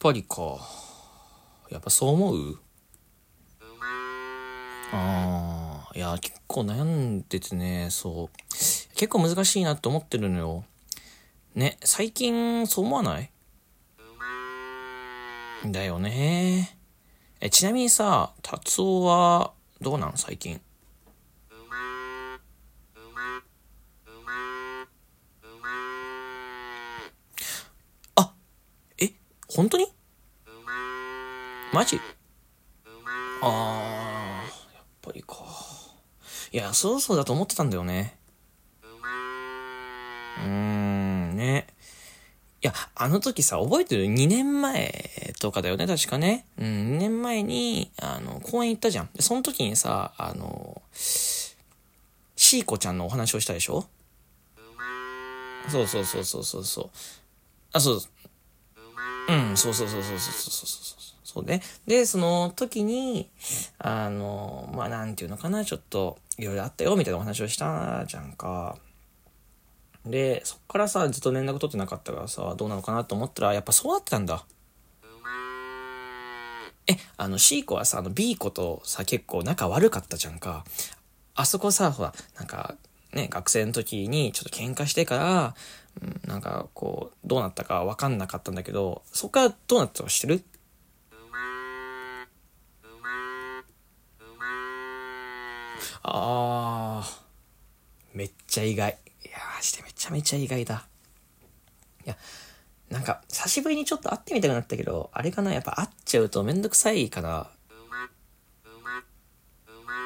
ぱりか。やっぱそう思う？ああ、いや、結構悩んでてね、そう。結構難しいなって思ってるのよ。ね、最近そう思わない？だよね。え、ちなみにさ、達夫はどうなん？最近。本当に？マジ？あー、やっぱりか。いや、そうそうだと思ってたんだよね。うーん、ね。いや、あの時さ、覚えてる ?2 年前とかだよね、確かね。うん、2年前に、あの、公園行ったじゃん。で、その時にさ、あの、シーコちゃんのお話をしたでしょ？そうそうそうそうそうそう。あ、そう。うん、そうそうそうそうそうそうそう。そうね。で、その時に、あの、まあ、なんていうのかな、ちょっと、いろいろあったよ、みたいなお話をしたじゃんか。で、そっからさ、ずっと連絡取ってなかったからさ、どうなのかなと思ったら、やっぱそうなってたんだ。え、あの、C 子はさ、あの、B 子とさ、結構仲悪かったじゃんか。あそこさ、ほら、なんか、ね、学生の時にちょっと喧嘩してから、うん、なんかこう、どうなったかわかんなかったんだけど、そっからどうなったか知ってる？あー、めっちゃ意外。いやしてめちゃめちゃ意外だ。いや、なんか、久しぶりにちょっと会ってみたくなったけど、あれかなやっぱ会っちゃうとめんどくさいかな。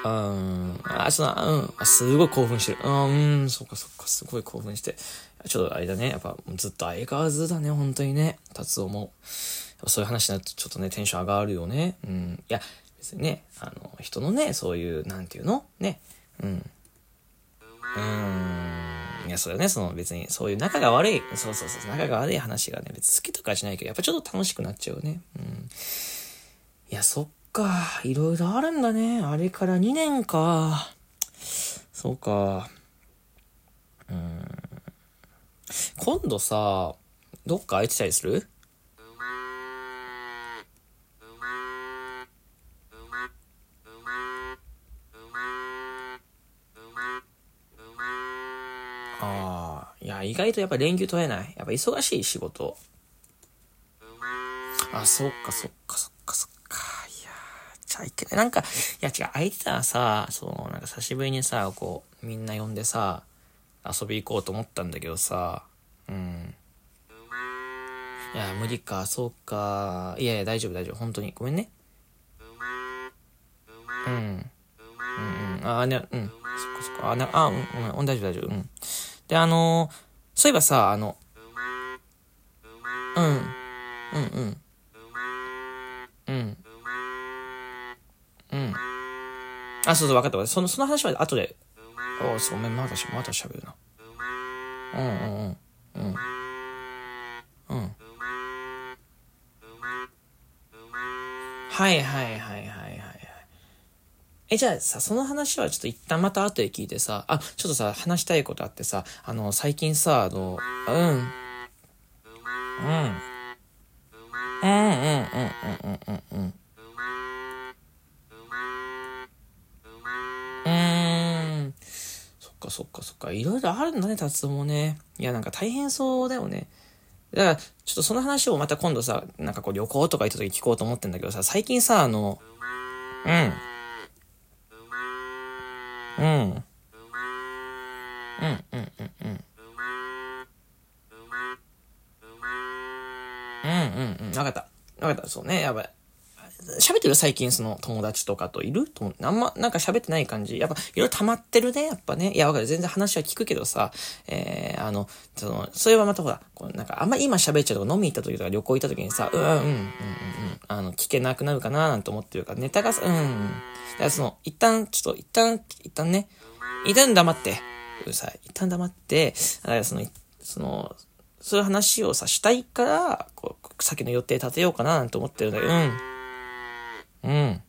うん、あ、その、うん、すごい興奮してる。うん、そっかそっか、すごい興奮して。ちょっとあれだね、やっぱずっと相変わらずだね、本当にね、達夫も。そういう話になるとちょっとね、テンション上がるよね。うん。いや、別にね、あの、人のね、そういう、なんていうの？ね、うん。うーん。いや、それはね、その別に、そういう仲が悪い、そうそうそう、仲が悪い話がね、別に好きとかじゃないけど、やっぱちょっと楽しくなっちゃうね。うん。いや、そっか。いろいろあるんだね。あれから2年か。そうか。うん。今度さ、どっか空いてたりする？ああ、いや、意外とやっぱ連休取れない。やっぱ忙しい仕事。あ、そっかそっかそっかそっか。いやじゃあいけない。なんか、いや違う、相手はさ、そう、なんか久しぶりにさ、こう、みんな呼んでさ、遊び行こうと思ったんだけどさ、うん。いや、無理か、そうか。いやいや、大丈夫大丈夫。本当に。ごめんね。うん。うんうん。ああ、ね、うん。そっかそっか。あ、な、あ、うん、うん、大丈夫大丈夫。うん。で、あのー、そういえばさ、あの、うん、うん、うん、あ、そうそう、分かった。その、その話は後で、おそう、ごめん、まだし、まだ喋るな。うん、うん、うん、うん。うん。はいはいはいはい。え、じゃあさ、その話はちょっと一旦また後で聞いてさ、あ、ちょっとさ、話したいことあってさ、あの、最近さ、あの、うん。うん。うん。うんうんうんうんうんうん。そっかそっか。いろいろあるんだね、達夫もね。いや、なんか大変そうだよね。だから、ちょっとその話をまた今度さ、なんかこう旅行とか行った時聞こうと思ってんだけどさ、最近さ、あの、うん。うん。うんうんうんうん。うんうんうん。わかった。わかった。そうね。やばい。喋ってる最近その友達とかといるとあんまなんか喋ってない感じ。やっぱいろいろ溜まってるね。やっぱね。いやわかる。全然話は聞くけどさ。えー、あの、その、それはまたほら、こうなんかあんま今喋っちゃうとか飲み行った時とか旅行行った時にさ、うんうんうんうんうん。あの、聞けなくなるかななんて思ってるから、ネタがさ、うん。だからその、一旦、ちょっと一旦、一旦ね、一旦黙って。うるさい。一旦黙って、だからその、その、そういう話をさ、したいから、こう、先の予定立てようかななんて思ってるんだけど、うん。うん。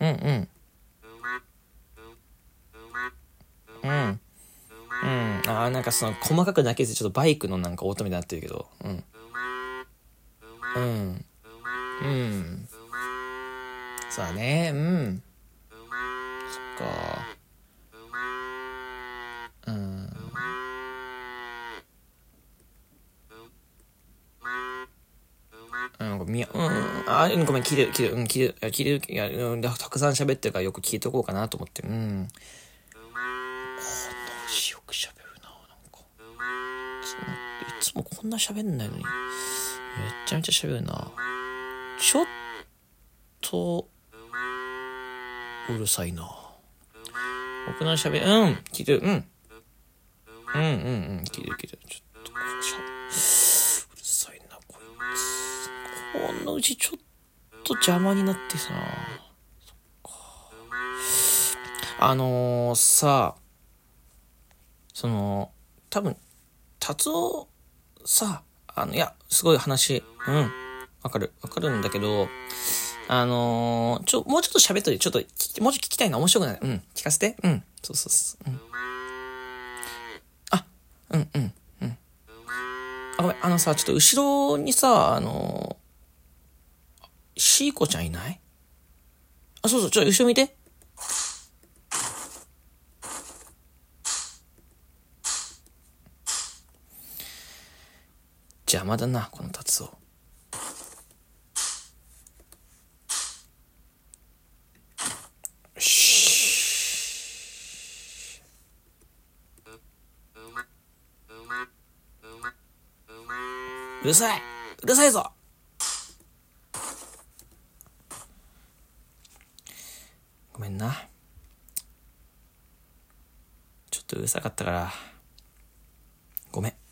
うんうん。うん。うん。ああ、なんかその、細かくだけでちょっとバイクのなんか音みたいになってるけど、うん。うん。うん。そうだね。うん。そっか。うん。みやうん、あ、うんごめん、切る、切る、うん、切る、いや、切る、いや、うん、たくさん喋ってるからよく聞いておこうかなと思って、うん。こんなしよく喋るな、なんか。いつも、いつもこんな喋んないのに、めちゃめちゃ喋るな。ちょっと、うるさいな。僕の喋り、うん、聞いてる、うん。うんうんうん、聞いてる聞いてる。ちょっと、つ。このうちちょっと邪魔になってさ。そっか。あのー、さ、その、多分、達夫さ、あの、いや、すごい話、うん、わかる、わかるんだけど、あのー、ちょ、もうちょっと喋っといて、ちょっと、もうちょっと聞きたいな、面白くない。うん、聞かせて。うん、そうそうそう。うん。あ、うん、うん、うん。あ、ごめん、あのさ、ちょっと後ろにさ、あのー、シーコちゃんいない？あ、そうそう、ちょ、後ろ見て。邪魔だな、この達夫。しうるさいうるさいぞごめんな。ちょっとうるさかったから。ごめん。